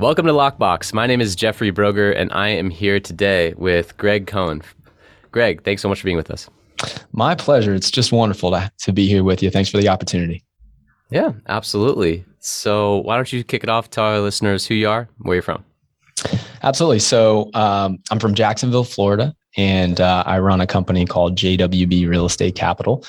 Welcome to Lockbox. My name is Jeffrey Broger, and I am here today with Greg Cohen. Greg, thanks so much for being with us. My pleasure. It's just wonderful to, to be here with you. Thanks for the opportunity. Yeah, absolutely. So, why don't you kick it off? Tell our listeners who you are, where you're from. Absolutely. So, um, I'm from Jacksonville, Florida, and uh, I run a company called JWB Real Estate Capital.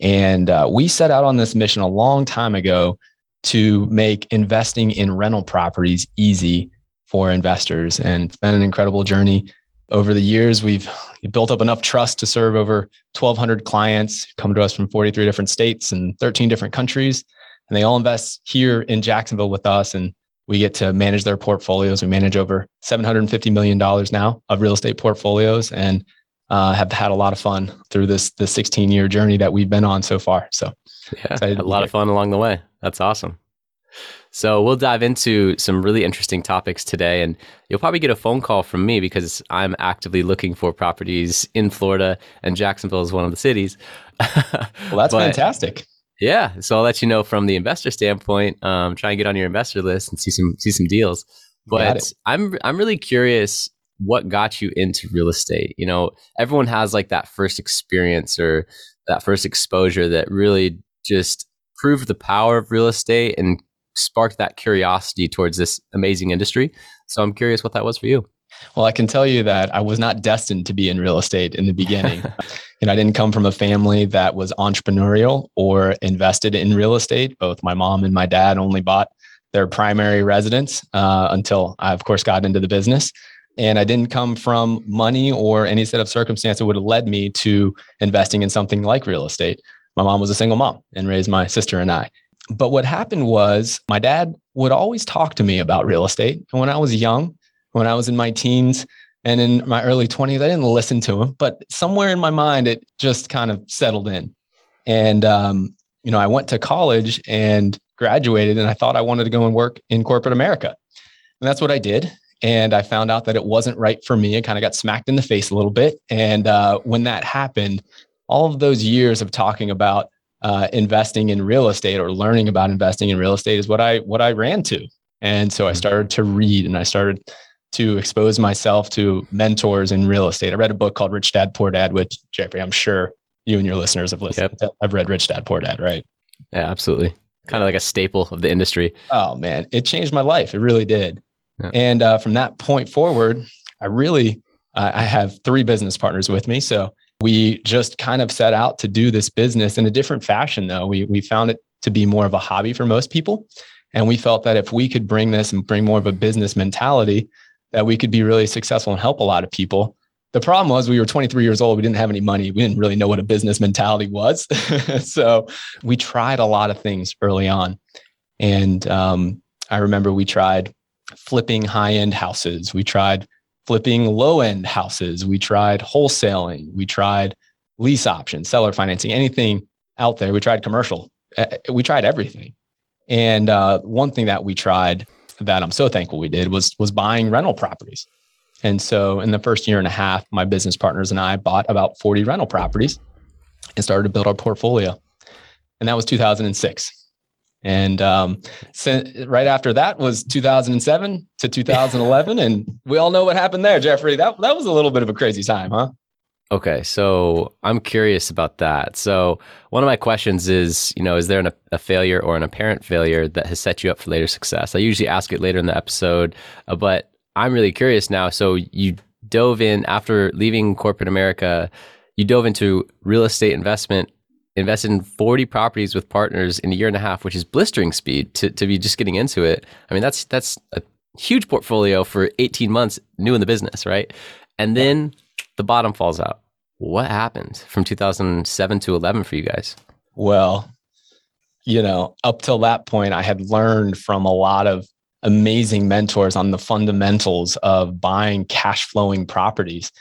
And uh, we set out on this mission a long time ago to make investing in rental properties easy for investors. And it's been an incredible journey. Over the years, we've built up enough trust to serve over 1,200 clients come to us from 43 different states and 13 different countries. And they all invest here in Jacksonville with us. And we get to manage their portfolios. We manage over $750 million now of real estate portfolios and uh, have had a lot of fun through this, the 16 year journey that we've been on so far. So yeah, a lot of fun along the way. That's awesome. So we'll dive into some really interesting topics today, and you'll probably get a phone call from me because I'm actively looking for properties in Florida, and Jacksonville is one of the cities. well, that's but, fantastic. Yeah, so I'll let you know from the investor standpoint. Um, try and get on your investor list and see some see some deals. But I'm I'm really curious what got you into real estate. You know, everyone has like that first experience or that first exposure that really just proved the power of real estate and sparked that curiosity towards this amazing industry. So I'm curious what that was for you. Well, I can tell you that I was not destined to be in real estate in the beginning. you know, I didn't come from a family that was entrepreneurial or invested in real estate. Both my mom and my dad only bought their primary residence uh, until I, of course, got into the business. And I didn't come from money or any set of circumstance that would have led me to investing in something like real estate my mom was a single mom and raised my sister and I. But what happened was my dad would always talk to me about real estate. And when I was young, when I was in my teens and in my early 20s, I didn't listen to him, but somewhere in my mind, it just kind of settled in. And, um, you know, I went to college and graduated, and I thought I wanted to go and work in corporate America. And that's what I did. And I found out that it wasn't right for me. I kind of got smacked in the face a little bit. And uh, when that happened, all of those years of talking about uh, investing in real estate or learning about investing in real estate is what I what I ran to. And so I mm-hmm. started to read and I started to expose myself to mentors in real estate. I read a book called Rich Dad Poor Dad, which Jeffrey, I'm sure you and your listeners have listened. Yep. I've read Rich Dad Poor Dad, right? Yeah, absolutely. Kind of like a staple of the industry. Oh man, it changed my life. It really did. Yeah. And uh, from that point forward, I really uh, I have three business partners with me. So we just kind of set out to do this business in a different fashion, though. We, we found it to be more of a hobby for most people. And we felt that if we could bring this and bring more of a business mentality, that we could be really successful and help a lot of people. The problem was we were 23 years old. We didn't have any money. We didn't really know what a business mentality was. so we tried a lot of things early on. And um, I remember we tried flipping high end houses. We tried flipping low end houses. We tried wholesaling. We tried lease options, seller financing, anything out there. We tried commercial. We tried everything. And uh, one thing that we tried that I'm so thankful we did was was buying rental properties. And so in the first year and a half, my business partners and I bought about 40 rental properties and started to build our portfolio. And that was 2006. And um, right after that was 2007 to 2011, and we all know what happened there, Jeffrey. That that was a little bit of a crazy time, huh? Okay, so I'm curious about that. So one of my questions is, you know, is there an, a failure or an apparent failure that has set you up for later success? I usually ask it later in the episode, uh, but I'm really curious now. So you dove in after leaving corporate America, you dove into real estate investment, invested in 40 properties with partners in a year and a half, which is blistering speed to, to be just getting into it. I mean, that's that's a huge portfolio for 18 months new in the business, right? And then the bottom falls out. What happened from 2007 to 11 for you guys? Well, you know, up till that point, I had learned from a lot of amazing mentors on the fundamentals of buying cash flowing properties.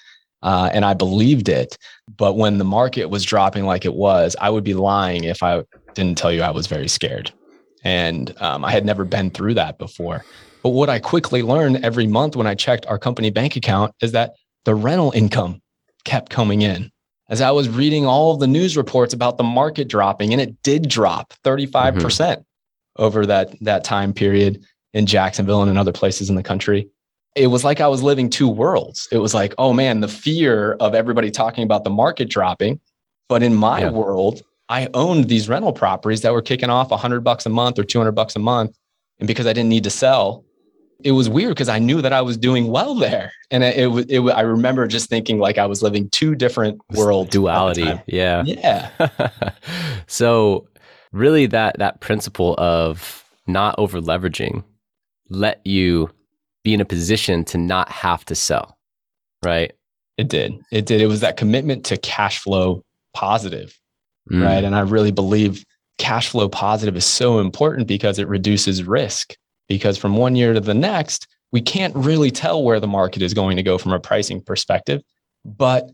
Uh, and I believed it. But when the market was dropping like it was, I would be lying if I didn't tell you I was very scared. And um, I had never been through that before. But what I quickly learned every month when I checked our company bank account is that the rental income kept coming in. As I was reading all of the news reports about the market dropping, and it did drop 35% mm-hmm. over that, that time period in Jacksonville and in other places in the country. It was like I was living two worlds. It was like, oh man, the fear of everybody talking about the market dropping. But in my yeah. world, I owned these rental properties that were kicking off 100 bucks a month or 200 bucks a month. And because I didn't need to sell, it was weird because I knew that I was doing well there. And it, it, it, I remember just thinking like I was living two different worlds. Duality. Yeah. Yeah. so really that, that principle of not over leveraging let you be in a position to not have to sell, right? It did. It did. It was that commitment to cash flow positive, mm. right? And I really believe cash flow positive is so important because it reduces risk. Because from one year to the next, we can't really tell where the market is going to go from a pricing perspective. But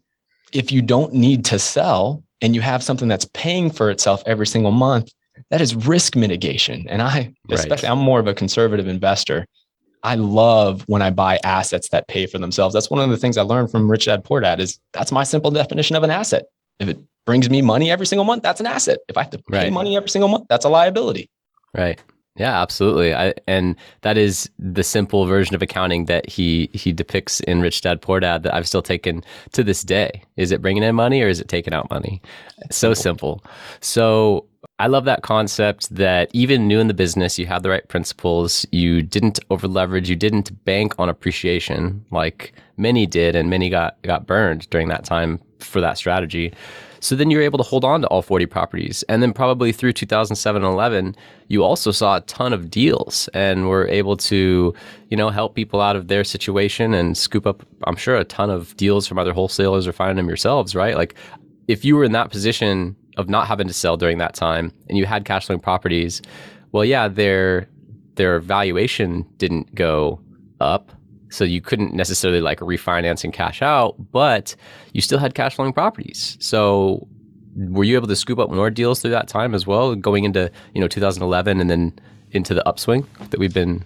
if you don't need to sell and you have something that's paying for itself every single month, that is risk mitigation. And I, especially, right. I'm more of a conservative investor. I love when I buy assets that pay for themselves. That's one of the things I learned from Rich Dad Poor Dad is that's my simple definition of an asset. If it brings me money every single month, that's an asset. If I have to pay right. money every single month, that's a liability. Right. Yeah, absolutely. I, and that is the simple version of accounting that he he depicts in Rich Dad Poor Dad that I've still taken to this day. Is it bringing in money or is it taking out money? so simple. So I love that concept that even new in the business, you had the right principles. You didn't over leverage. You didn't bank on appreciation like many did, and many got got burned during that time for that strategy. So then you're able to hold on to all 40 properties. And then probably through 2007 and 11, you also saw a ton of deals and were able to, you know, help people out of their situation and scoop up, I'm sure, a ton of deals from other wholesalers or finding them yourselves, right? Like if you were in that position of not having to sell during that time and you had cash flowing properties, well, yeah, their their valuation didn't go up. So you couldn't necessarily like refinance and cash out, but you still had cash flowing properties. So were you able to scoop up more deals through that time as well, going into, you know, 2011 and then into the upswing that we've been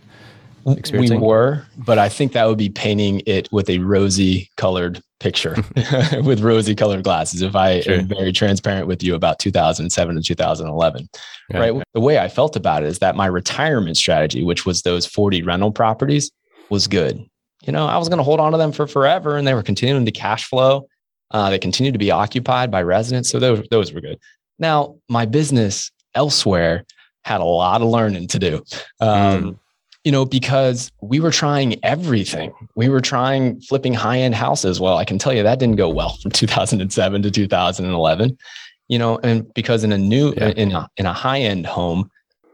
experiencing? We were, but I think that would be painting it with a rosy colored picture with rosy colored glasses if I sure. am very transparent with you about 2007 and 2011. Yeah. Right. The way I felt about it is that my retirement strategy, which was those 40 rental properties, was good. You know, I was going to hold on to them for forever and they were continuing to cash flow. Uh, they continued to be occupied by residents. So those, those were good. Now, my business elsewhere had a lot of learning to do. Um, mm you know, because we were trying everything. We were trying flipping high end houses. Well, I can tell you that didn't go well from 2007 to 2011. You know, and because in a new yeah. in a in a high end home,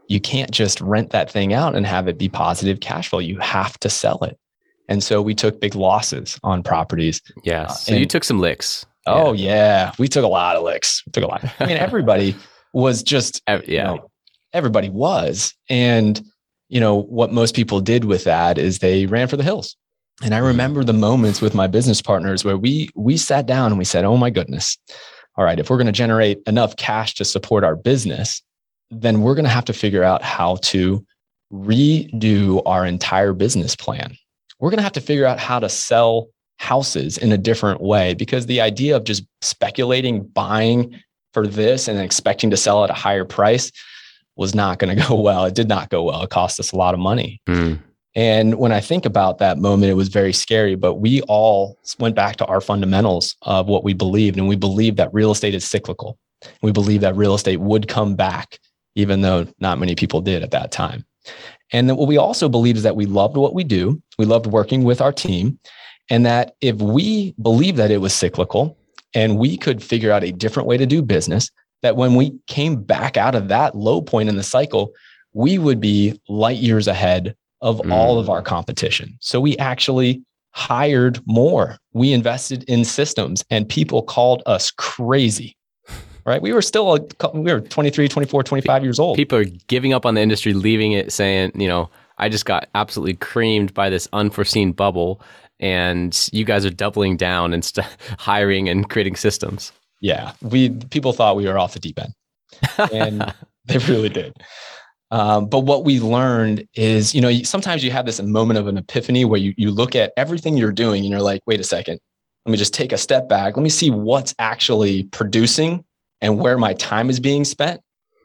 you can't just rent that thing out and have it be positive cash flow. You have to sell it. And so we took big losses on properties. Yeah. Uh, so and, you took some licks. Oh yeah. yeah. We took a lot of licks. We took a lot. I mean, everybody was just yeah. You know, everybody was. And you know, what most people did with that is they ran for the hills. And I mm-hmm. remember the moments with my business partners where we we sat down and we said, "Oh my goodness. All right, if we're going to generate enough cash to support our business, then we're going to have to figure out how to redo our entire business plan. We're going to have to figure out how to sell houses in a different way because the idea of just speculating buying for this and expecting to sell at a higher price was not going to go well. It did not go well. It cost us a lot of money. Mm. And when I think about that moment, it was very scary. But we all went back to our fundamentals of what we believed. And we believed that real estate is cyclical. We believe that real estate would come back, even though not many people did at that time. And then what we also believed is that we loved what we do. We loved working with our team. And that if we believed that it was cyclical and we could figure out a different way to do business, that when we came back out of that low point in the cycle, we would be light years ahead of mm. all of our competition. So we actually hired more. We invested in systems and people called us crazy right? We were still, a, we were 23, 24, 25 years old. People are giving up on the industry, leaving it, saying, you know, I just got absolutely creamed by this unforeseen bubble. And you guys are doubling down and st- hiring and creating systems. Yeah. We, people thought we were off the deep end. And they really did. Um, but what we learned is, you know, sometimes you have this moment of an epiphany where you, you look at everything you're doing and you're like, wait a second, let me just take a step back. Let me see what's actually producing and where my time is being spent.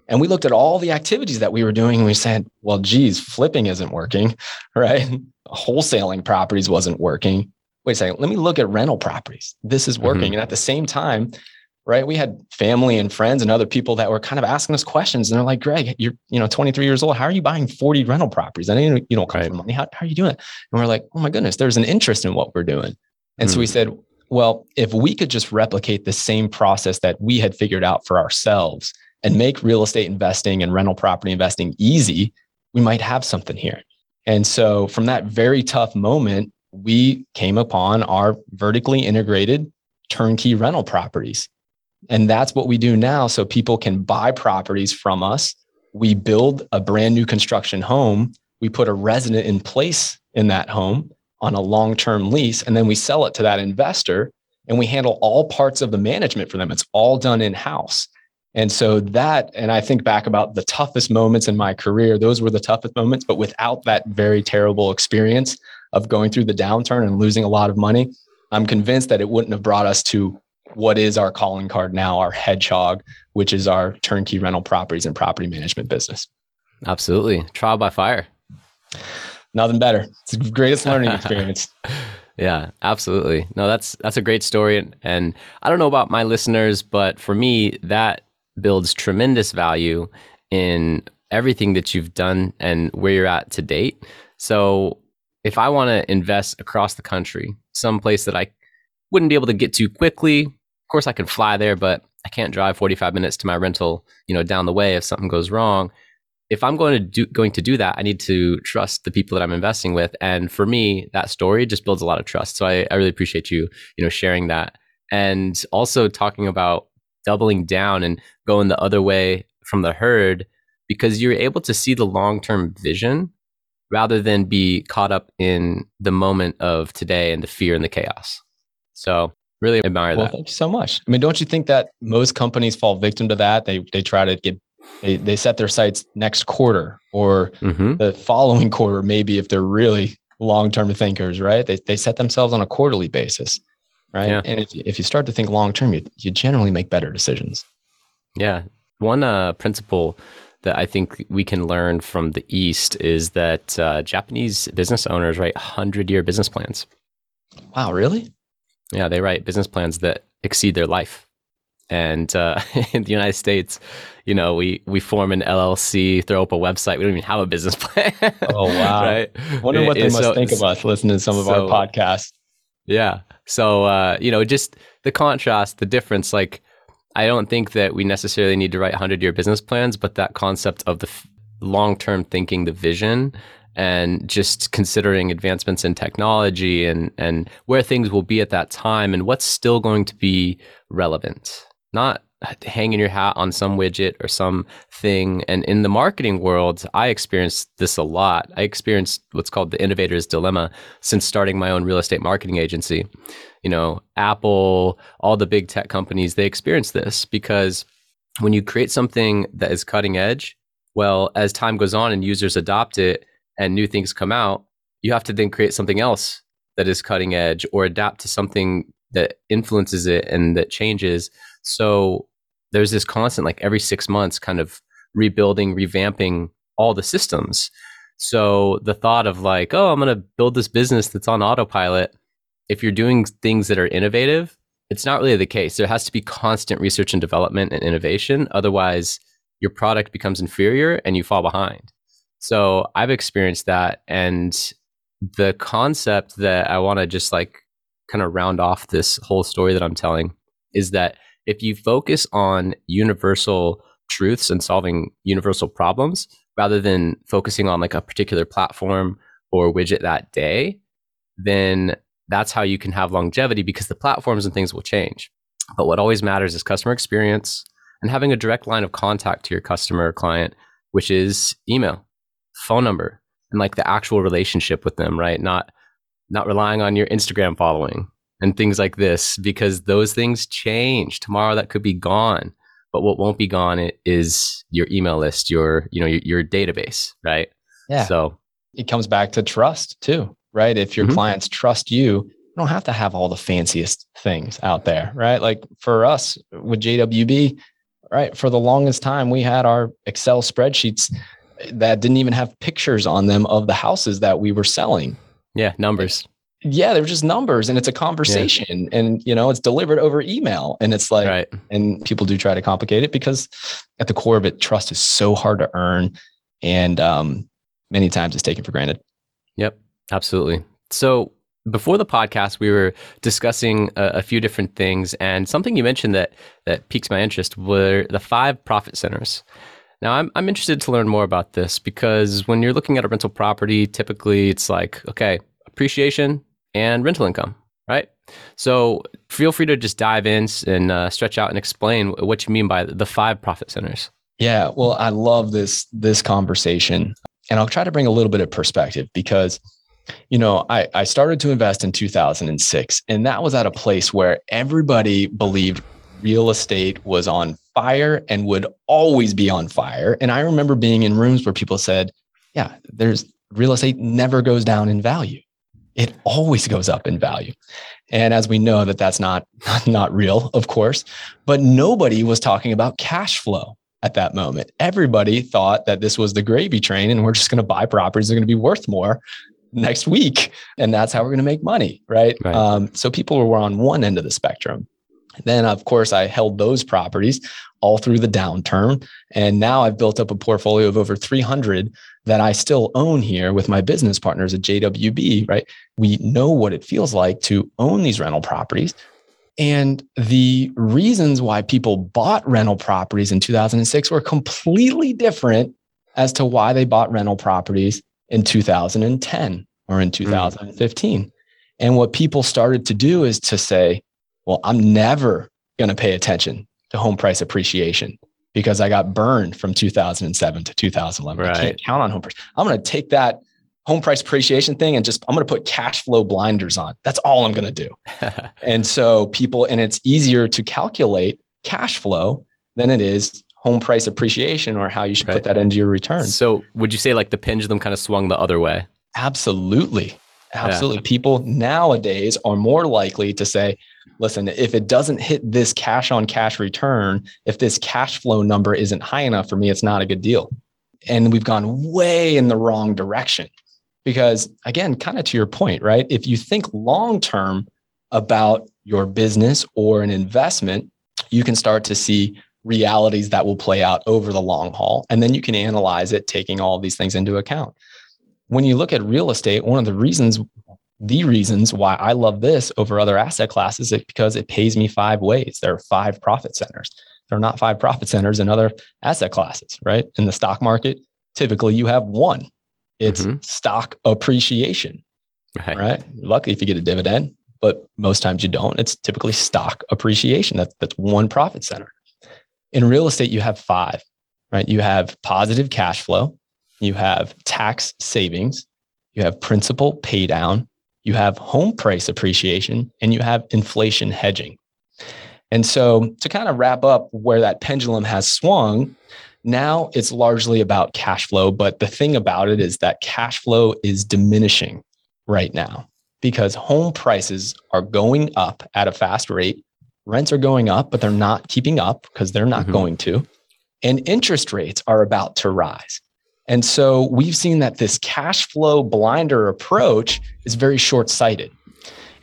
And we looked at all the activities that we were doing and we said, well, geez, flipping isn't working, right? Wholesaling properties wasn't working. Wait a second, let me look at rental properties. This is working. Mm-hmm. And at the same time, right, we had family and friends and other people that were kind of asking us questions. And they're like, Greg, you're, you know, 23 years old. How are you buying 40 rental properties? I know you don't come right. from money. How, how are you doing it? And we're like, oh my goodness, there's an interest in what we're doing. And mm-hmm. so we mm. said, well, if we could just replicate the same process that we had figured out for ourselves and make real estate investing and rental property investing easy, we might have something here. And so from that very tough moment, we came upon our vertically integrated turnkey rental properties. And that's what we do now. So people can buy properties from us. We build a brand new construction home. We put a resident in place in that home on a long term lease. And then we sell it to that investor and we handle all parts of the management for them. It's all done in house. And so that, and I think back about the toughest moments in my career, those were the toughest moments. But without that very terrible experience of going through the downturn and losing a lot of money, I'm convinced that it wouldn't have brought us to what is our calling card now, our hedgehog, which is our turnkey rental properties and property management business. Absolutely. Trial by fire nothing better. It's the greatest learning experience. yeah, absolutely. No, that's that's a great story, and, and I don't know about my listeners, but for me, that builds tremendous value in everything that you've done and where you're at to date. So, if I want to invest across the country, some place that I wouldn't be able to get to quickly, of course I can fly there, but I can't drive 45 minutes to my rental, you know, down the way if something goes wrong if I'm going to do going to do that, I need to trust the people that I'm investing with. And for me, that story just builds a lot of trust. So I, I really appreciate you, you know, sharing that. And also talking about doubling down and going the other way from the herd because you're able to see the long-term vision rather than be caught up in the moment of today and the fear and the chaos. So really admire well, that. Thank you so much. I mean, don't you think that most companies fall victim to that? They they try to get they, they set their sights next quarter or mm-hmm. the following quarter, maybe if they're really long term thinkers, right? They, they set themselves on a quarterly basis, right? Yeah. And if, if you start to think long term, you, you generally make better decisions. Yeah. One uh, principle that I think we can learn from the East is that uh, Japanese business owners write 100 year business plans. Wow, really? Yeah, they write business plans that exceed their life. And uh, in the United States, you know, we we form an LLC, throw up a website. We don't even have a business plan. oh wow! right? Wonder what they must so, think of us listening to some of so, our podcasts. Yeah. So uh, you know, just the contrast, the difference. Like, I don't think that we necessarily need to write hundred year business plans, but that concept of the f- long term thinking, the vision, and just considering advancements in technology and and where things will be at that time and what's still going to be relevant not hanging your hat on some widget or some thing. And in the marketing world, I experienced this a lot. I experienced what's called the innovator's dilemma since starting my own real estate marketing agency. You know, Apple, all the big tech companies, they experience this because when you create something that is cutting edge, well, as time goes on and users adopt it and new things come out, you have to then create something else that is cutting edge or adapt to something that influences it and that changes so there's this constant, like every six months, kind of rebuilding, revamping all the systems. So the thought of like, oh, I'm going to build this business that's on autopilot. If you're doing things that are innovative, it's not really the case. There has to be constant research and development and innovation. Otherwise, your product becomes inferior and you fall behind. So I've experienced that. And the concept that I want to just like kind of round off this whole story that I'm telling is that if you focus on universal truths and solving universal problems rather than focusing on like a particular platform or widget that day, then that's how you can have longevity because the platforms and things will change. But what always matters is customer experience and having a direct line of contact to your customer or client, which is email, phone number, and like the actual relationship with them, right? Not not relying on your Instagram following and things like this because those things change. Tomorrow that could be gone. But what won't be gone is your email list, your, you know, your, your database, right? Yeah. So it comes back to trust too, right? If your Mhm. clients trust you, you don't have to have all the fanciest things out there, right? Like for us with JWB, right? For the longest time, we had our Excel spreadsheets that didn't even have pictures on them of the houses that we were selling. yeah, numbers. Yeah, they're just numbers and it's a conversation and you know, it's delivered over email and it's like right. and people do try to complicate it because at the core of it trust is so hard to earn and um many times it's taken for granted. Yep, absolutely. So before the podcast, we were discussing a, a few different things, and something you mentioned that that piques my interest were the five profit centers. Now, I'm I'm interested to learn more about this because when you're looking at a rental property, typically it's like okay, appreciation and rental income, right? So feel free to just dive in and uh, stretch out and explain what you mean by the five profit centers. Yeah, well, I love this this conversation, and I'll try to bring a little bit of perspective because, you know, I I started to invest in 2006, and that was at a place where everybody believed real estate was on fire and would always be on fire. And I remember being in rooms where people said, "Yeah, there's real estate never goes down in value; it always goes up in value." And as we know that that's not not real, of course, but nobody was talking about cash flow at that moment. Everybody thought that this was the gravy train and we're just going to buy properties that are going to be worth more next week. And that's how we're going to make money. Right. Right. Um, so people were on one end of the spectrum. Then, of course, I held those properties all through the downturn. And now I've built up a portfolio of over 300 that I still own here with my business partners at JWB, right? We know what it feels like to own these rental properties. And the reasons why people bought rental properties in 2006 were completely different as to why they bought rental properties in 2010 or in hmm. 2015. And what people started to do is to say, well, I'm never going to pay attention to home price appreciation because I got burned from 2007 to 2011. I can't count on home price. I'm going to take that home price appreciation thing and just I'm going to put cash flow blinders on. That's all I'm going to do. And so people, and it's easier to calculate cash flow than it is home price appreciation or how you should Right. put that into your return. so would you say like the pendulum kind of swung the other way? Absolutely. Absolutely. People nowadays are more likely to say, listen, if it doesn't hit this cash on cash return, if this cash flow number isn't high enough for me, it's not a good deal. And we've gone way in the wrong direction. Because again, kind of to your point, right? If you think long term about your business or an investment, you can start to see realities that will play out over the long haul. And then you can analyze it, taking all these things into account when you look at real estate, one of the reasons, the reasons why I love this over other asset classes is because it pays me five ways. There are five profit centers. There are not five profit centers in other asset classes, right? In the stock market, typically you have one. It's Mhm. stock appreciation, Right. right? Lucky if you get a dividend, but most times you don't. It's typically stock appreciation. That's that's one profit center. In real estate, you have five, right? You have positive cash flow, you have tax savings, you have principal pay down, you have home price appreciation, and you have inflation hedging. And so, to kind of wrap up where that pendulum has swung, now it's largely about cash flow. But the thing about it is that cash flow is diminishing right now because home prices are going up at a fast rate. Rents are going up, but they're not keeping up because they're not Mhm. going to. And interest rates are about to rise. And so we've seen that this cash flow blinder approach is very short sighted.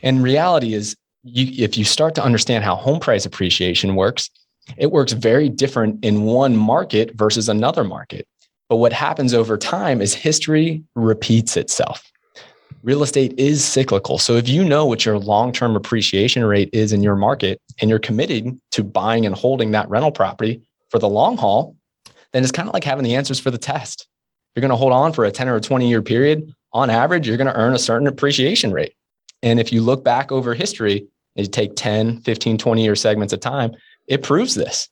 And reality is, you, if you start to understand how home price appreciation works, it works very different in one market versus another market. But what happens over time is history repeats itself. Real estate is cyclical. So if you know what your long term appreciation rate is in your market and you're committed to buying and holding that rental property for the long haul, then it's kind of like having the answers for the test. You're going to hold on for a 10 or a 20 year period. On average, you're going to earn a certain appreciation rate. And if you look back over history, you take 10, 15, 20 year segments of time, it proves this.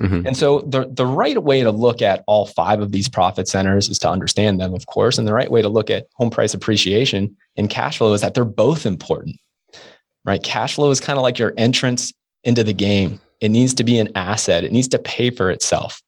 Mm-hmm. And so the, the right way to look at all five of these profit centers is to understand them, of course. And the right way to look at home price appreciation and cash flow is that they're both important, right? Cash flow is kind of like your entrance into the game. It needs to be an asset. It needs to pay for itself.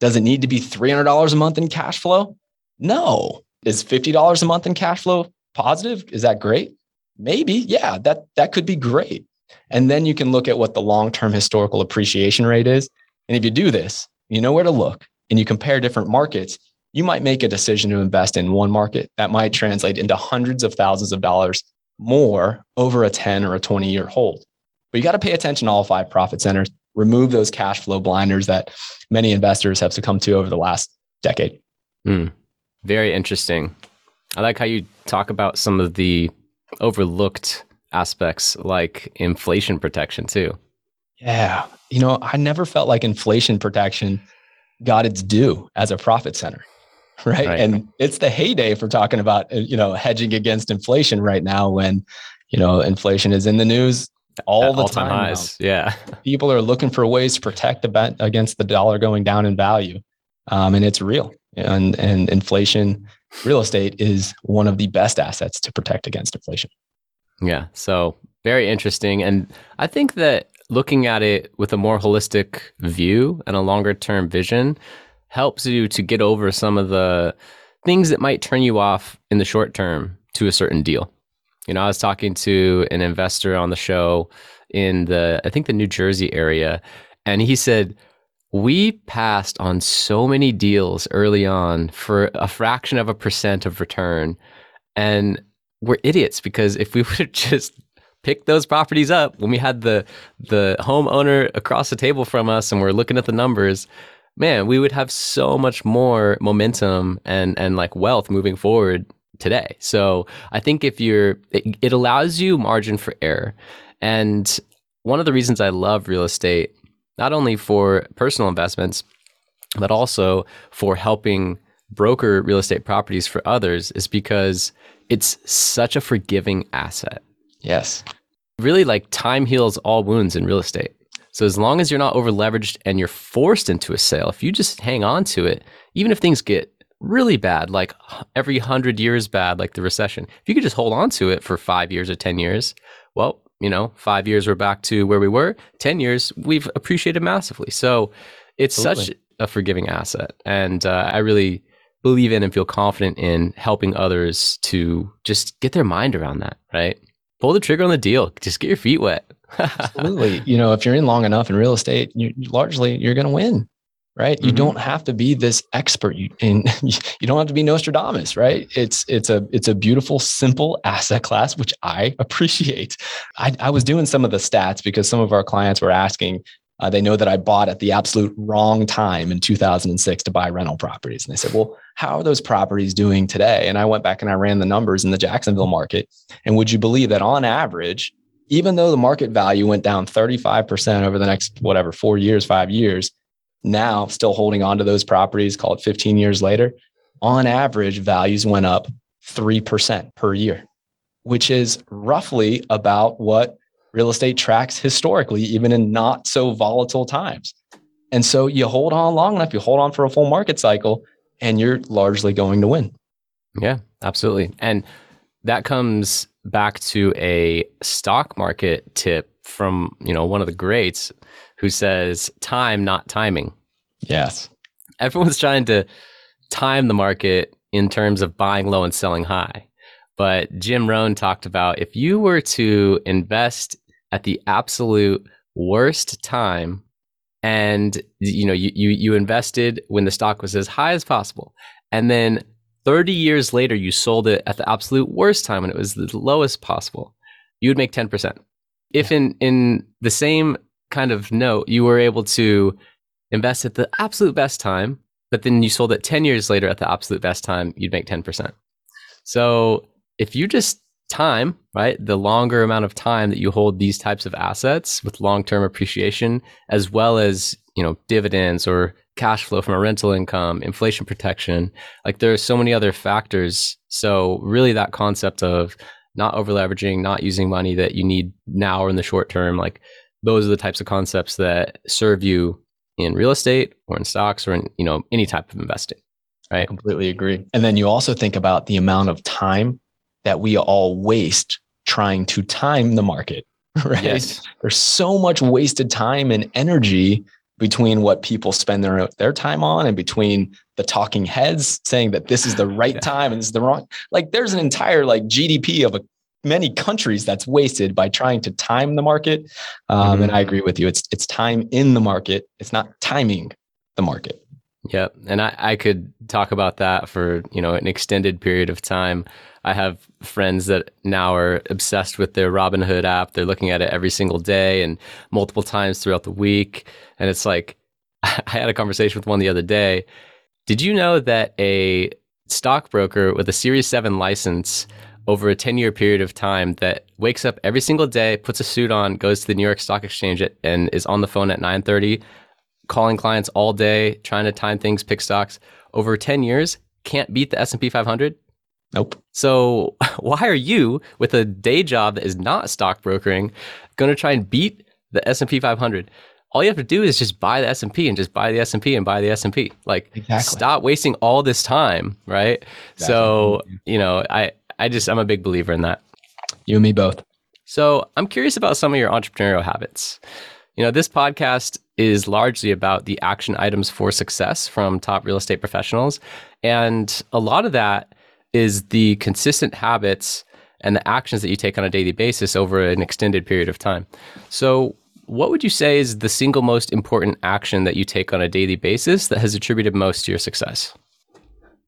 Does it need to be $300 a month in cash flow? No. Is $50 a month in cash flow positive? Is that great? Maybe. Yeah, that, that could be great. And then you can look at what the long term historical appreciation rate is. And if you do this, you know where to look and you compare different markets, you might make a decision to invest in one market that might translate into hundreds of thousands of dollars more over a 10 or a 20 year hold. But you got to pay attention to all five profit centers, remove those cash flow blinders that many investors have succumbed to over the last decade. Mm, very interesting. I like how you talk about some of the overlooked aspects like inflation protection too. Yeah. You know, I never felt like inflation protection got its due as a profit center. Right? right. And it's the heyday for talking about, uh, you know, hedging against inflation right now when, you know, inflation is in the news all At the time. Highs. Yeah. People are looking for ways to protect the against the dollar going down in value. Um, and it's real. And, and inflation, real estate is one of the best assets to protect against inflation. Yeah. So very interesting. And I think that looking at it with a more holistic view and a longer term vision helps you to get over some of the things that might turn you off in the short term to a certain deal. You know, I was talking to an investor on the show in the, I think the New Jersey area, and he said, we passed on so many deals early on for a fraction of a percent of return. And we're idiots because if we would have just picked those properties up when we had the the homeowner across the table from us and we're looking at the numbers, man, we would have so much more momentum and and like wealth moving forward today. So I think if you're, it, it allows you margin for error. And one of the reasons I love real estate, not only for personal investments, but also for helping broker real estate properties for others, is because it's such a forgiving asset. Yes. Really, like time heals all wounds in real estate. So as long as you're not over leveraged and you're forced into a sale, if you just hang on to it, even if things get really bad, like every hundred years bad, like the recession, if you could just hold on to it for five years or 10 years, well, you know, five years we're back to where we were, 10 years we've appreciated massively. So it's Absolutely. such a forgiving asset. And uh, I really believe in and feel confident in helping others to just get their mind around that, right? Pull the trigger on the deal. Just get your feet wet. Absolutely. You know, if you're in long enough in real estate, you largely you're going to win, right? You mm-hmm. don't have to be this expert. You and you don't have to be Nostradamus, right? It's it's a it's a beautiful, simple asset class, which I appreciate. I, I was doing some of the stats because some of our clients were asking, uh, they know that I bought at the absolute wrong time in 2006 to buy rental properties. And they said, well, how are those properties doing today? And I went back and I ran the numbers in the Jacksonville market. And would you believe that on average, even though the market value went down 35% over the next, whatever, four years, five years, now still holding on to those properties, call it 15 years later, on average, values went up 3% per year, which is roughly about what real estate tracks historically, even in not so volatile times. And so you hold on long enough, you hold on for a full market cycle, and you're largely going to win. Yeah, absolutely. And that comes back to a stock market tip from, you know, one of the greats who says time not timing. Yes. Everyone's trying to time the market in terms of buying low and selling high. But Jim Rohn talked about if you were to invest at the absolute worst time and you know you, you you invested when the stock was as high as possible and then 30 years later you sold it at the absolute worst time when it was the lowest possible you would make 10% if in in the same kind of note you were able to invest at the absolute best time but then you sold it 10 years later at the absolute best time, you'd make 10%. So if you just time, right, the longer amount of time that you hold these types of assets with long-term appreciation, as well as, you know, dividends or cash flow from a rental income, inflation protection, like there are so many other factors. So really that concept of not over leveraging, not using money that you need now or in the short term, like those are the types of concepts that serve you in real estate or in stocks or in you know any type of investing right I completely agree and then you also think about the amount of time that we all waste trying to time the market right yes. there's so much wasted time and energy between what people spend their their time on and between the talking heads saying that this is the right yeah. time and this is the wrong like there's an entire like gdp of a many countries that's wasted by trying to time the market. Um, mm-hmm. And I agree with you. It's it's time in the market. It's not timing the market. Yep. And I, I could talk about that for, you know, an extended period of time. I have friends that now are obsessed with their Robinhood app. They're looking at it every single day and multiple times throughout the week. And it's like, I had a conversation with one the other day. Did you know that a stockbroker with a Series 7 license over a 10 year period of time that wakes up every single day, puts a suit on, goes to the New York Stock Exchange and is on the phone at 9:30, calling clients all day, trying to time things, pick stocks. Over 10 years, can't beat the S&P 500. Nope. So why are you with a day job that is not stock brokering going to try and beat the S&P 500? All you have to do is just buy the S&P and just buy the S&P and buy the S&P. Like exactly. stop wasting all this time, right? Exactly. So, you know, I I just I'm a big believer in that. You and me both. So I'm curious about some of your entrepreneurial habits. You know, this podcast is largely about the action items for success from top real estate professionals. And a lot of that is the consistent habits and the actions that you take on a daily basis over an extended period of time. So, what would you say is the single most important action that you take on a daily basis that has attributed most to your success?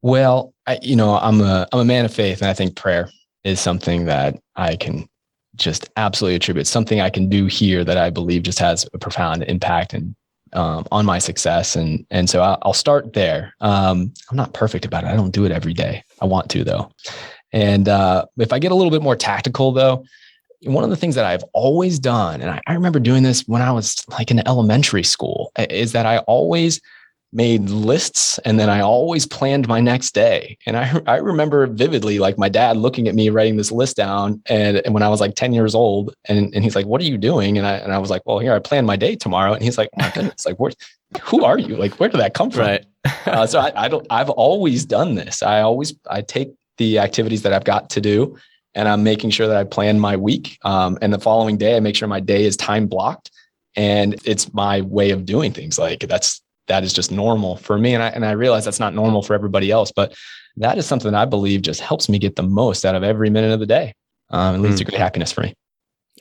Well, I, you know, I'm a I'm a man of faith, and I think prayer is something that I can just absolutely attribute. Something I can do here that I believe just has a profound impact and um, on my success, and and so I'll, I'll start there. Um, I'm not perfect about it. I don't do it every day. I want to though, and uh, if I get a little bit more tactical though, one of the things that I've always done, and I, I remember doing this when I was like in elementary school, is that I always made lists and then I always planned my next day. And I, I remember vividly like my dad looking at me writing this list down and, and when I was like 10 years old and, and he's like, what are you doing? And I, and I was like, well, here, I planned my day tomorrow. And he's like, oh my goodness, like, where, who are you? Like, where did that come from? Right. uh, so I, I don't, I've always done this. I always, I take the activities that I've got to do and I'm making sure that I plan my week. Um, and the following day, I make sure my day is time blocked and it's my way of doing things. Like that's that is just normal for me. And I, and I realize that's not normal for everybody else, but that is something that I believe just helps me get the most out of every minute of the day. Um, it leads mm. to great happiness for me.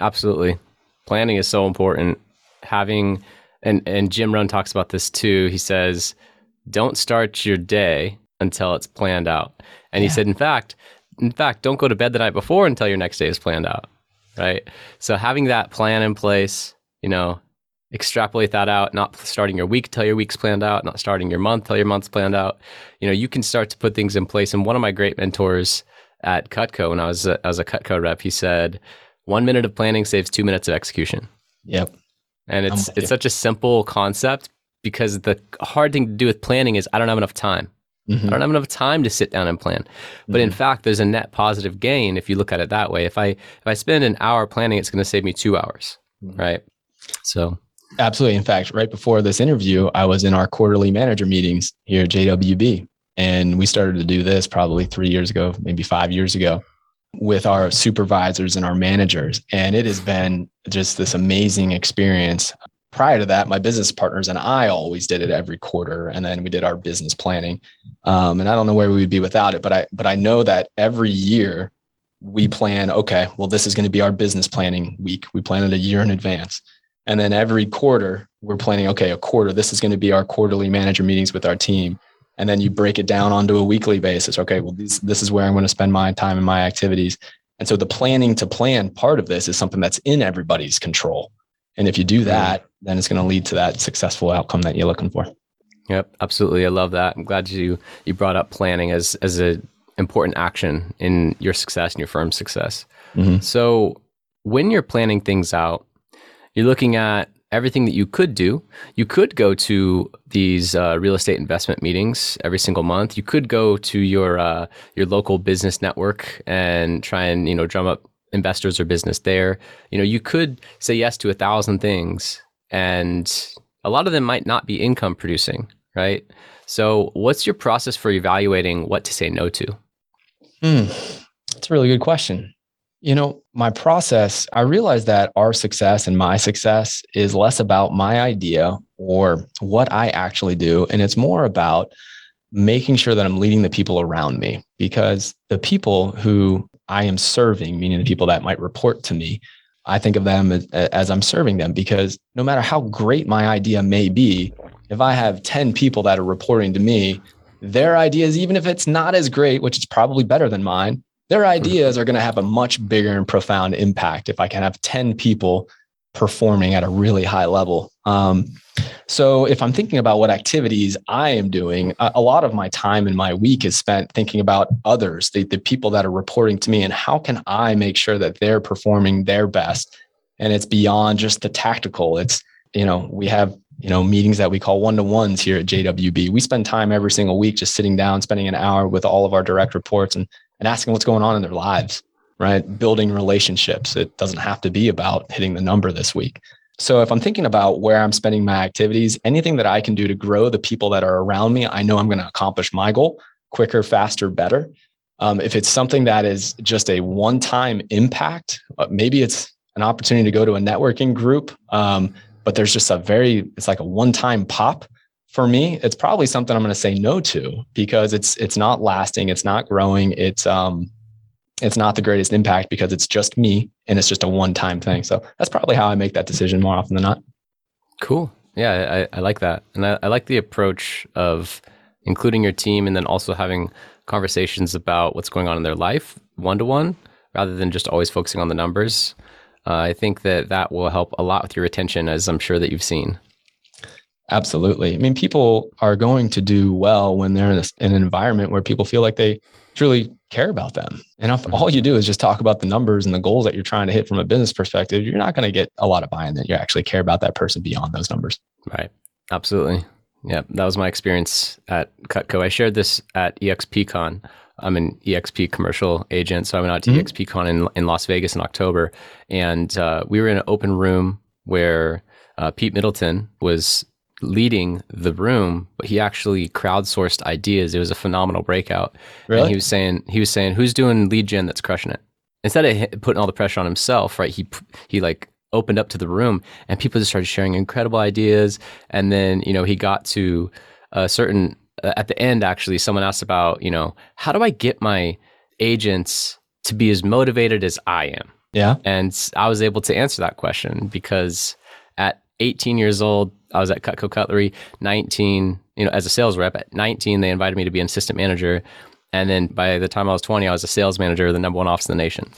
Absolutely. Planning is so important. Having, and, and Jim Rohn talks about this too. He says, don't start your day until it's planned out. And yeah. he said, in fact, in fact, don't go to bed the night before until your next day is planned out. Right. So having that plan in place, you know, extrapolate that out, not starting your week till your week's planned out, not starting your month till your month's planned out. You know, you can start to put things in place. And one of my great mentors at Cutco, when I was a, as a Cutco rep, he said, one minute of planning saves two minutes of execution. Yep. And it's it's such a simple concept because the hard thing to do with planning is I don't have enough time. Mm-hmm. I don't have enough time to sit down and plan. But mm-hmm. in fact, there's a net positive gain if you look at it that way. If I if I spend an hour planning, it's going to save me two hours, mm-hmm. right? So Absolutely. In fact, right before this interview, I was in our quarterly manager meetings here at JWB. And we started to do this probably three years ago, maybe five years ago with our supervisors and our managers. And it has been just this amazing experience. Prior to that, my business partners and I always did it every quarter. And then we did our business planning. Um, and I don't know where we would be without it, but I, but I know that every year we plan, okay, well, this is going to be our business planning week. We plan it a year in advance. And then every quarter, we're planning, okay, a quarter, this is going to be our quarterly manager meetings with our team. And then you break it down onto a weekly basis. Okay, well, this, this is where I'm going to spend my time and my activities. And so the planning to plan part of this is something that's in everybody's control. And if you do that, then it's going to lead to that successful outcome that you're looking for. Yep, absolutely. I love that. I'm glad you you brought up planning as as a important action in your success and your firm's success. Mm-hmm. So when you're planning things out, you're looking at everything that you could do. You could go to these uh, real estate investment meetings every single month. You could go to your uh, your local business network and try and you know drum up investors or business there. You know, you could say yes to a thousand things, and a lot of them might not be income producing, right? So, what's your process for evaluating what to say no to? Hmm, that's a really good question. You know, my process, I realized that our success and my success is less about my idea or what I actually do. And it's more about making sure that I'm leading the people around me because the people who I am serving, meaning the people that might report to me, I think of them as, as, I'm serving them because no matter how great my idea may be, if I have 10 people that are reporting to me, their ideas, even if it's not as great, which is probably better than mine, their ideas are going to have a much bigger and profound impact if I can have 10 people performing at a really high level. Um, so if I'm thinking about what activities I am doing, a, lot of my time in my week is spent thinking about others, the, the people that are reporting to me, and how can I make sure that they're performing their best. And it's beyond just the tactical. It's, you know, we have you know meetings that we call one to ones here at JWB. We spend time every single week just sitting down, spending an hour with all of our direct reports and and asking what's going on in their lives, right? Building relationships. It doesn't have to be about hitting the number this week. So if I'm thinking about where I'm spending my activities, anything that I can do to grow the people that are around me, I know I'm going to accomplish my goal quicker, faster, better. Um, if it's something that is just a one-time impact, uh, maybe it's an opportunity to go to a networking group, um, but there's just a very, it's like a one-time pop for me, it's probably something I'm going to say no to because it's it's not lasting, it's not growing, it's um it's not the greatest impact because it's just me and it's just a one-time thing. So that's probably how I make that decision more often than not. Cool. Yeah, I, I like that. And I, I like the approach of including your team and then also having conversations about what's going on in their life one to one rather than just always focusing on the numbers. Uh, I think that that will help a lot with your retention, as I'm sure that you've seen. Absolutely. I mean, people are going to do well when they're in, a, in an environment where people feel like they truly care about them. And if all you do is just talk about the numbers and the goals that you're trying to hit from a business perspective, you're not going to get a lot of buy-in that you actually care about that person beyond those numbers. Right. Absolutely. Yeah, that was my experience at Cutco. I shared this at EXPCon. I'm an EXP commercial agent, so I went out to mm-hmm. EXPCon in, in Las Vegas in October, and uh, we were in an open room where uh, Pete Middleton was leading the room, but he actually crowdsourced ideas. It was a phenomenal breakout. Really? And he was saying he was saying who's doing lead gen that's crushing it. Instead of putting all the pressure on himself, right? He he like opened up to the room and people just started sharing incredible ideas. And then you know he got to a certain uh, at the end actually someone asked about you know how do I get my agents to be as motivated as I am. Yeah. And I was able to answer that question because at 18 years old, I was at Cutco Cutlery. 19, you know, as a sales rep. At 19, they invited me to be an assistant manager. And then by the time I was 20, I was a sales manager of the number one office in the nation.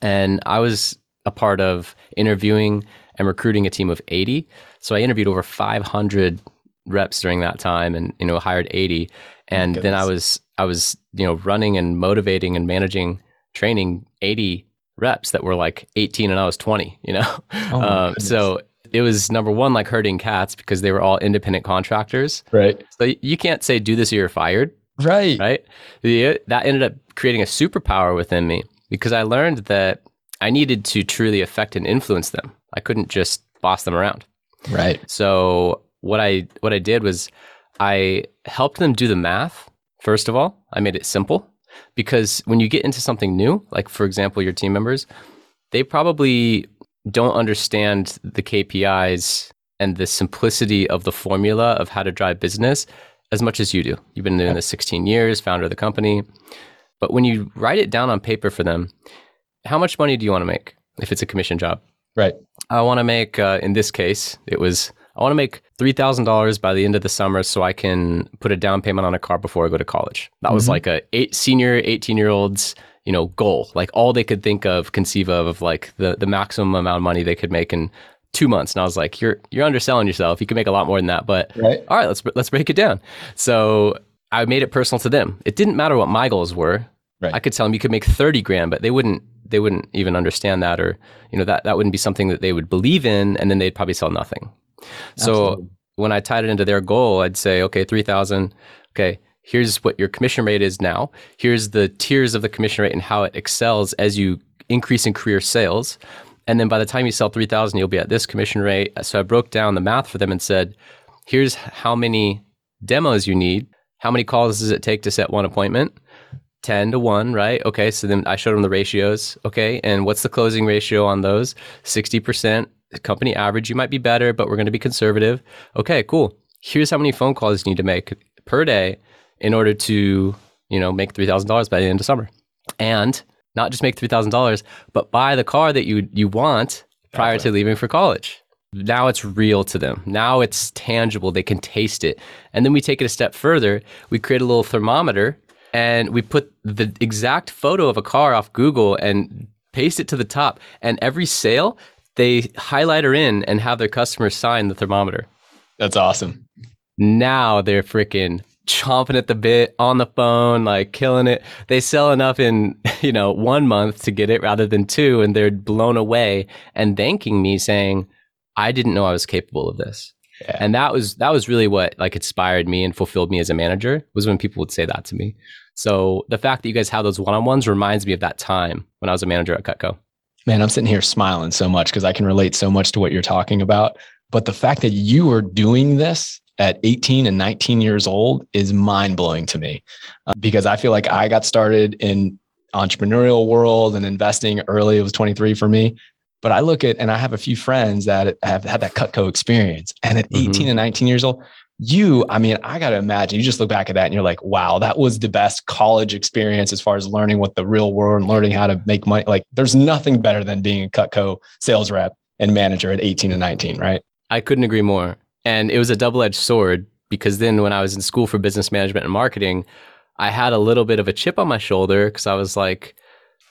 And I was a part of interviewing and recruiting a team of 80. So I interviewed over 500 reps during that time and, you know, hired 80. And then I was, I was, you know, running and motivating and managing training 80 reps that were like 18 and I was 20, you know? Oh um, so it was number one like herding cats because they were all independent contractors. Right. So you can't say do this or you're fired. Right. Right. That ended up creating a superpower within me because I learned that I needed to truly affect and influence them. I couldn't just boss them around. Right. So what I what I did was I helped them do the math. First of all, I made it simple because when you get into something new, like for example your team members, they probably don't understand the KPIs and the simplicity of the formula of how to drive business as much as you do. You've been doing this 16 years, founder of the company. But when you write it down on paper for them, how much money do you want to make if it's a commission job? Right. I want to make, uh, in this case, it was, I want to make $3,000 by the end of the summer so I can put a down payment on a car before I go to college. That mm-hmm. was like a eight, senior 18 year olds you know, goal. Like all they could think of, conceive of, of like the the maximum amount of money they could make in two months. And I was like, you're, you're underselling yourself. You can make a lot more than that, but right. all right, let's, let's break it down. So I made it personal to them. It didn't matter what my goals were. Right. I could tell them you could make 30 grand, but they wouldn't, they wouldn't even understand that, or, you know, that, that wouldn't be something that they would believe in. And then they'd probably sell nothing. So when I tied it into their goal, I'd say, okay, 3000. Okay. Here's what your commission rate is now. Here's the tiers of the commission rate and how it excels as you increase in career sales. And then by the time you sell 3000, you'll be at this commission rate. So I broke down the math for them and said, here's how many demos you need. How many calls does it take to set one appointment? 10 to 1, right? Okay, so then I showed them the ratios. Okay, and what's the closing ratio on those? 60%. Company average, you might be better, but we're going to be conservative. Okay, cool. Here's how many phone calls you need to make per day in order to, you know, make $3,000 by the end of summer. And not just make $3,000, but buy the car that you you want prior to leaving for college. Now it's real to them. Now it's tangible. They can taste it. And then we take it a step further. We create a little thermometer and we put the exact photo of a car off Google and paste it to the top. And every sale, they highlight her in and have their customers sign the thermometer. That's awesome. Now they're freaking chomping at the bit on the phone, like killing it. They sell enough in, you know, one month to get it rather than two, and they're blown away and thanking me saying, I didn't know I was capable of this. Yeah. And that was that was really what like inspired me and fulfilled me as a manager was when people would say that to me. So the fact that you guys have those one-on-ones reminds me of that time when I was a manager at Cutco. Man, I'm sitting here smiling so much because I can relate so much to what you're talking about. But the fact that you are doing this at 18 and 19 years old is mind blowing to me uh, because I feel like I got started in entrepreneurial world and investing early. It was 23 for me. But I look at, and I have a few friends that have had that Cutco experience. And at Mhm. 18 and 19 years old, you, I mean, I got to imagine you just look back at that and you're like, wow, that was the best college experience as far as learning what the real world and learning how to make money. Like, there's nothing better than being a Cutco sales rep and manager at 18 and 19, right? I couldn't agree more. And it was a double edged sword because then when I was in school for business management and marketing, I had a little bit of a chip on my shoulder because I was like,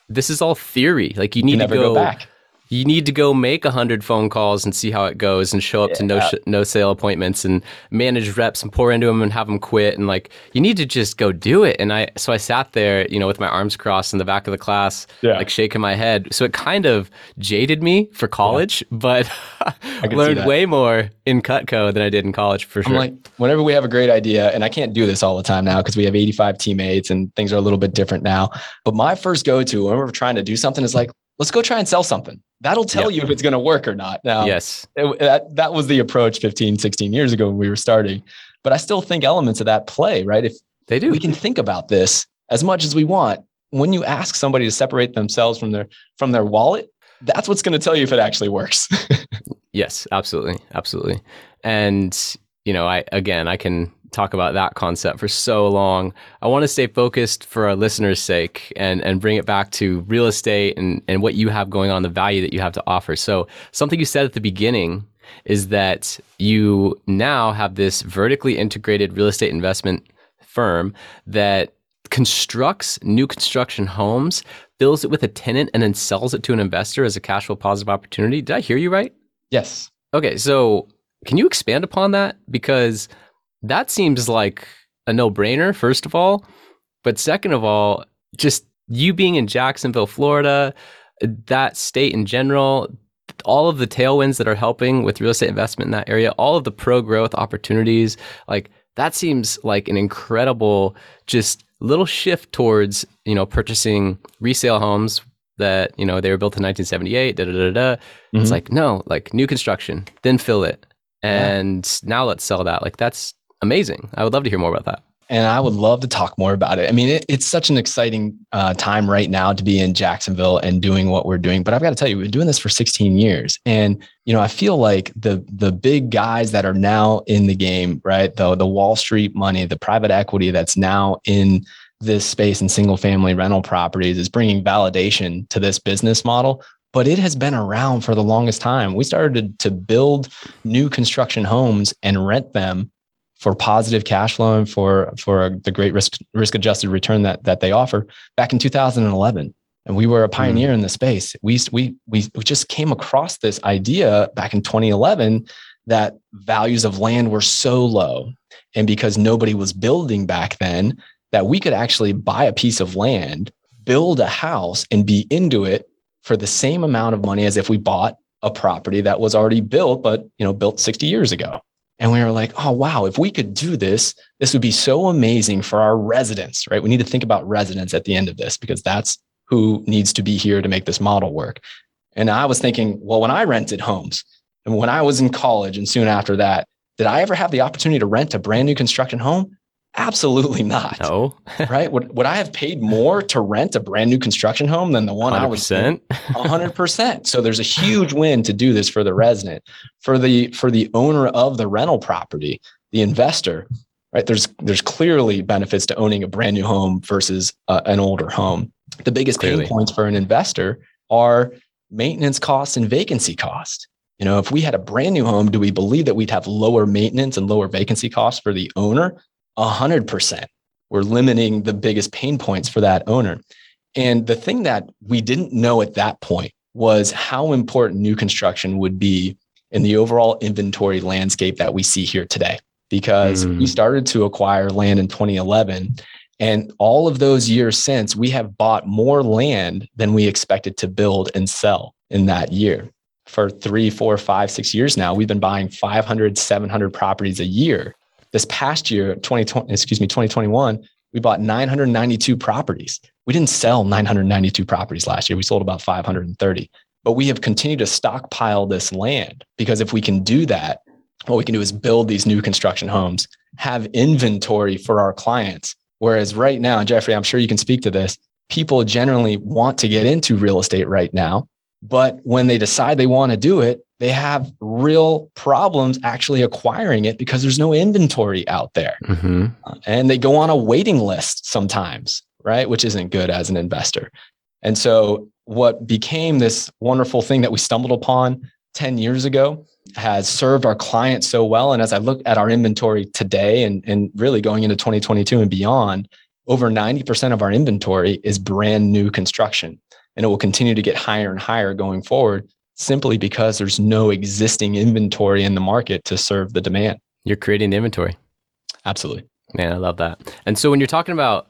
this is all theory. Like you need You to go, go back. You need to go make a hundred phone calls and see how it goes, and show up to no sh- no sale appointments and manage reps and pour into them and have them quit. And like you need to just go do it. And I so I sat there, you know, with my arms crossed in the back of the class, Yeah. like shaking my head. So it kind of jaded me for college, but can see learned way more in Cutco than I did in college for sure. I'm like, whenever we have a great idea, and I can't do this all the time now because we have 85 teammates and things are a little bit different now. But my first go to when we're trying to do something is like, let's go try and sell something. That'll tell Yeah. you if it's going to work or not. Now, yes. it- that, that was the approach 15, 16 years ago when we were starting. But I still think elements of that play, right? If They do. we can think about this as much as we want, when you ask somebody to separate themselves from their from their wallet, that's what's going to tell you if it actually works. Yes, absolutely. Absolutely. And, you know, I, again, I can talk about that concept for so long. I want to stay focused for our listeners' sake and, and bring it back to real estate and, and what you have going on, the value that you have to offer. So, something you said at the beginning is that you now have this vertically integrated real estate investment firm that constructs new construction homes, fills it with a tenant, and then sells it to an investor as a cash flow positive opportunity. Did I hear you right? yes. Okay, so can you expand upon that? Because that seems like a no brainer, first of all. But second of all, just you being in Jacksonville, Florida, that state in general, all of the tailwinds that are helping with real estate investment in that area, all of the pro growth opportunities, like that seems like an incredible just little shift towards, you know, purchasing resale homes that, you know, they were built in 1978, da da da da. It's Mhm. like, no, like new construction, then fill it. Yeah. And now let's sell that. Like that's amazing. I would love to hear more about that. and I would love to talk more about it. I mean, it, it's such an exciting uh, time right now to be in Jacksonville and doing what we're doing. But I've got to tell you, we've been doing this for 16 years, and you know, I feel like the the big guys that are now in the game, right? The the Wall Street money, the private equity that's now in this space in single family rental properties is bringing validation to this business model. But it has been around for the longest time. We started to build new construction homes and rent them for positive cash flow and for for the great risk risk adjusted return that that they offer back in 2011 And we were a pioneer mm. in the space. We, we, we, we just came across this idea back in 2011 that values of land were so low. And because nobody was building back then, that we could actually buy a piece of land, build a house, and be into it for the same amount of money as if we bought a property that was already built, but you know, built 60 years ago. And we were like, oh, wow, if we could do this, this would be so amazing for our residents, right? We need to think about residents at the end of this because that's who needs to be here to make this model work. And I was thinking, well, when I rented homes and when I was in college and soon after that, did I ever have the opportunity to rent a brand new construction home? Absolutely not. No. right? Would, would I have paid more to rent a brand new construction home than the one 100%. I was in? 100%. So there's a huge win to do this for the resident. For the for the owner of the rental property, the investor, right? There's there's clearly benefits to owning a brand new home versus uh, an older home. The biggest clearly. pain points for an investor are maintenance costs and vacancy cost. You know, if we had a brand new home, do we believe that we'd have lower maintenance and lower vacancy costs for the owner? 100%. We're limiting the biggest pain points for that owner. And the thing that we didn't know at that point was how important new construction would be in the overall inventory landscape that we see here today. Because mm. we started to acquire land in 2011. And all of those years since, we have bought more land than we expected to build and sell in that year. For three, four, five, six years now, we've been buying 500, 700 properties a year this past year, 2020, excuse me, 2021, we bought 992 properties. We didn't sell 992 properties last year. We sold about 530. But we have continued to stockpile this land because if we can do that, what we can do is build these new construction homes, have inventory for our clients. Whereas right now, Jeffrey, I'm sure you can speak to this, people generally want to get into real estate right now. But when they decide they want to do it, they have real problems actually acquiring it because there's no inventory out there. Mm-hmm. Uh, and they go on a waiting list sometimes, right? Which isn't good as an investor. And so, what became this wonderful thing that we stumbled upon 10 years ago has served our clients so well. And as I look at our inventory today and, and really going into 2022 and beyond, over 90% of our inventory is brand new construction. And it will continue to get higher and higher going forward simply because there's no existing inventory in the market to serve the demand. You're creating the inventory. Absolutely. Man, I love that. And so when you're talking about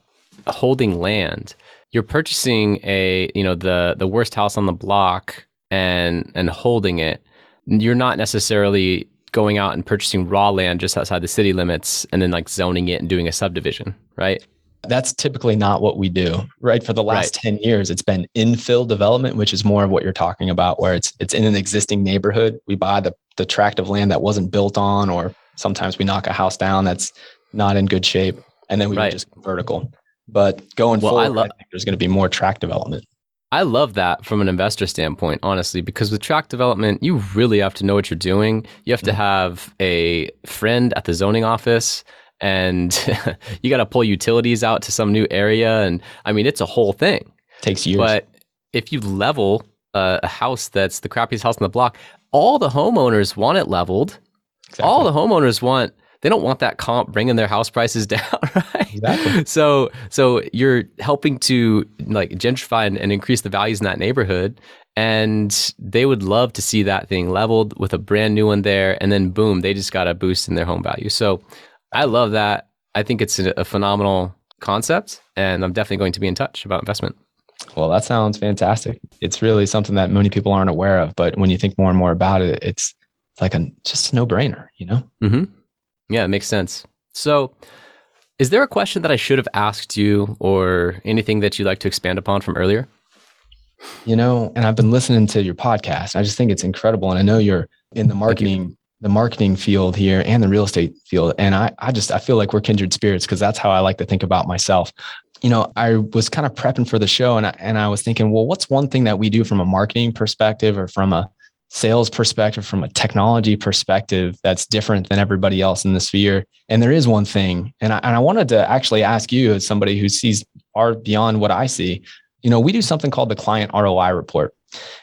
holding land, you're purchasing a, you know, the the worst house on the block and and holding it. You're not necessarily going out and purchasing raw land just outside the city limits and then like zoning it and doing a subdivision, right? That's typically not what we do, right? For the last right. 10 years, it's been infill development, which is more of what you're talking about, where it's it's in an existing neighborhood. We buy the the tract of land that wasn't built on, or sometimes we knock a house down that's not in good shape, and then we right. just vertical. But going well, forward, I, love, I think there's going to be more tract development. I love that from an investor standpoint, honestly, because with tract development, you really have to know what you're doing. You have to mm-hmm. have a friend at the zoning office and you got to pull utilities out to some new area. And I mean, it's a whole thing. takes years. But if you level uh, a house that's the crappiest house on the block, all the homeowners want it leveled. Exactly. All the homeowners want they don't want that comp bringing their house prices down, right? Exactly. So, so you're helping to like gentrify and, and, increase the values in that neighborhood, and they would love to see that thing leveled with a brand new one there, and then boom, they just got a boost in their home value. So, I love that. I think it's a, a phenomenal concept, and I'm definitely going to be in touch about investment. Well, that sounds fantastic. It's really something that many people aren't aware of, but when you think more and more about it, it's like a just a no brainer, you know? Mm-hmm. Yeah, it makes sense. So, is there a question that I should have asked you, or anything that you'd like to expand upon from earlier? You know, and I've been listening to your podcast. I just think it's incredible, and I know you're in the marketing the marketing field here and the real estate field. And I, I just, I feel like we're kindred spirits because that's how I like to think about myself. You know, I was kind of prepping for the show and I, and I was thinking, well, what's one thing that we do from a marketing perspective or from a sales perspective, from a technology perspective that's different than everybody else in the sphere? And there is one thing. And I, and I wanted to actually ask you as somebody who sees far beyond what I see, you know, we do something called the client ROI report.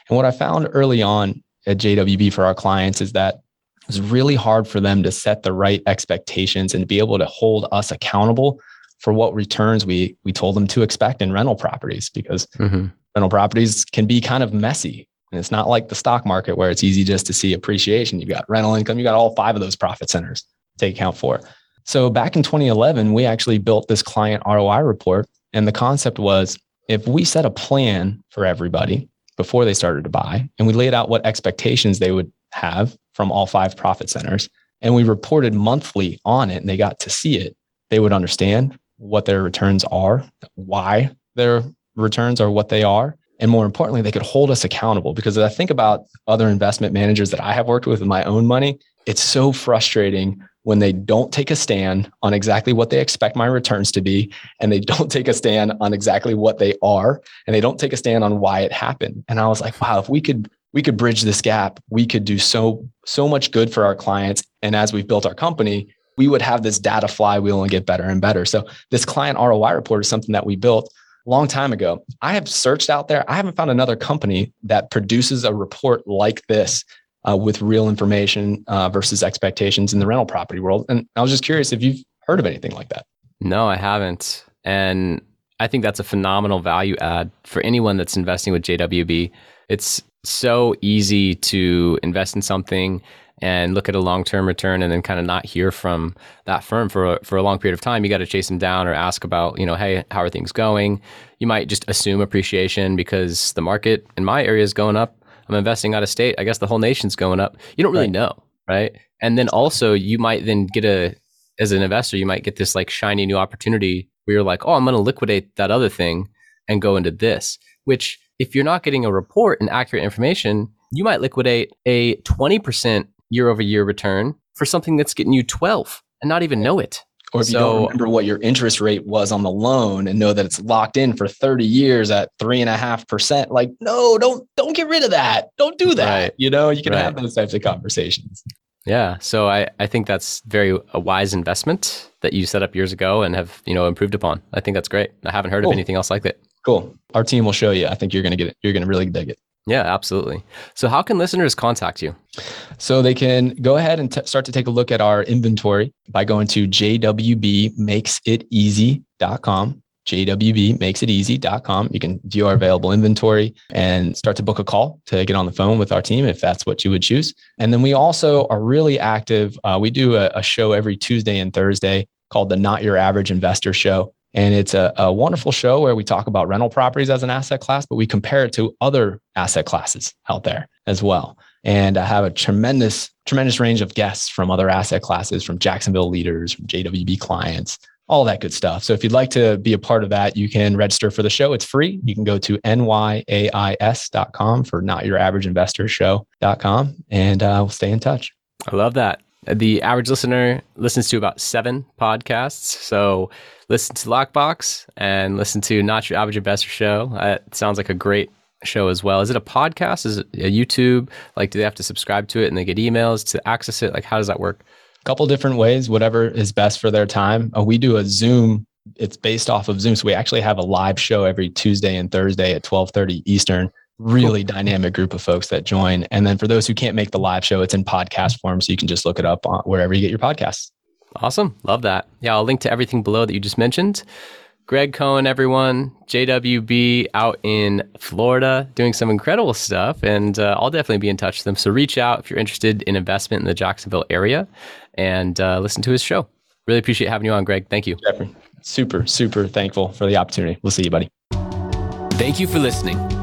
And what I found early on at JWB for our clients is that it's really hard for them to set the right expectations and be able to hold us accountable for what returns we we told them to expect in rental properties because mm-hmm. rental properties can be kind of messy. And it's not like the stock market where it's easy just to see appreciation. You've got rental income, you've got all five of those profit centers to take account for. So back in 2011, we actually built this client ROI report. And the concept was if we set a plan for everybody before they started to buy, and we laid out what expectations they would have from all five profit centers, and we reported monthly on it, and they got to see it, they would understand what their returns are, why their returns are what they are. And more importantly, they could hold us accountable because I think about other investment managers that I have worked with with my own money. It's so frustrating when they don't take a stand on exactly what they expect my returns to be and they don't take a stand on exactly what they are and they don't take a stand on why it happened and i was like wow if we could we could bridge this gap we could do so so much good for our clients and as we've built our company we would have this data flywheel and get better and better so this client roi report is something that we built a long time ago i have searched out there i haven't found another company that produces a report like this uh, with real information uh, versus expectations in the rental property world. And I was just curious if you've heard of anything like that. No, I haven't. And I think that's a phenomenal value add for anyone that's investing with JWB. It's so easy to invest in something and look at a long-term return and then kind of not hear from that firm for a, for a long period of time you got to chase them down or ask about you know hey how are things going you might just assume appreciation because the market in my area is going up I'm investing out of state. I guess the whole nation's going up. You don't really right. know, right? And then also you might then get a as an investor, you might get this like shiny new opportunity where you're like, oh, I'm going to liquidate that other thing and go into this. Which if you're not getting a report and accurate information, you might liquidate a 20% year over year return for something that's getting you 12 and not even know it. Or if so, you don't remember what your interest rate was on the loan and know that it's locked in for 30 years at three and a half percent, like, no, don't don't get rid of that. Don't do that. Right. You know, you can right. have those types of conversations. Yeah. So I, I think that's very a wise investment that you set up years ago and have, you know, improved upon. I think that's great. I haven't heard cool. of anything else like that. Cool. Our team will show you. I think you're gonna get it. You're gonna really dig it. Yeah, absolutely. So, how can listeners contact you? So, they can go ahead and t- start to take a look at our inventory by going to jwbmakeseateasy.com. jwbmakeseateasy.com. You can view our available inventory and start to book a call to get on the phone with our team if that's what you would choose. And then we also are really active. Uh, we do a, a show every Tuesday and Thursday called the Not Your Average Investor Show. And it's a, a, wonderful show where we talk about rental properties as an asset class, but we compare it to other asset classes out there as well. And I have a tremendous, tremendous range of guests from other asset classes, from Jacksonville leaders, from JWB clients, all that good stuff. So if you'd like to be a part of that, you can register for the show. It's free. You can go to nyais.com for not your average investor show.com and uh, we'll stay in touch. I love that. The average listener listens to about seven podcasts. So listen to Lockbox and listen to Not Your Average Investor Show. It sounds like a great show as well. Is it a podcast? Is it a YouTube? Like, do they have to subscribe to it and they get emails to access it? Like, how does that work? A couple different ways, whatever is best for their time. Uh, we do a Zoom. It's based off of Zoom. So we actually have a live show every Tuesday and Thursday at 1230 Eastern really cool. dynamic group of folks that join. And then for those who can't make the live show, it's in podcast form. So you can just look it up on wherever you get your podcasts. Awesome. Love that. Yeah, I'll link to everything below that you just mentioned. Greg Cohen, everyone, JWB out in Florida doing some incredible stuff. And uh, I'll definitely be in touch with them. So reach out if you're interested in investment in the Jacksonville area and uh, listen to his show. Really appreciate having you on, Greg. Thank you. Jeffrey, super, super thankful for the opportunity. We'll see you, buddy. Thank you for listening.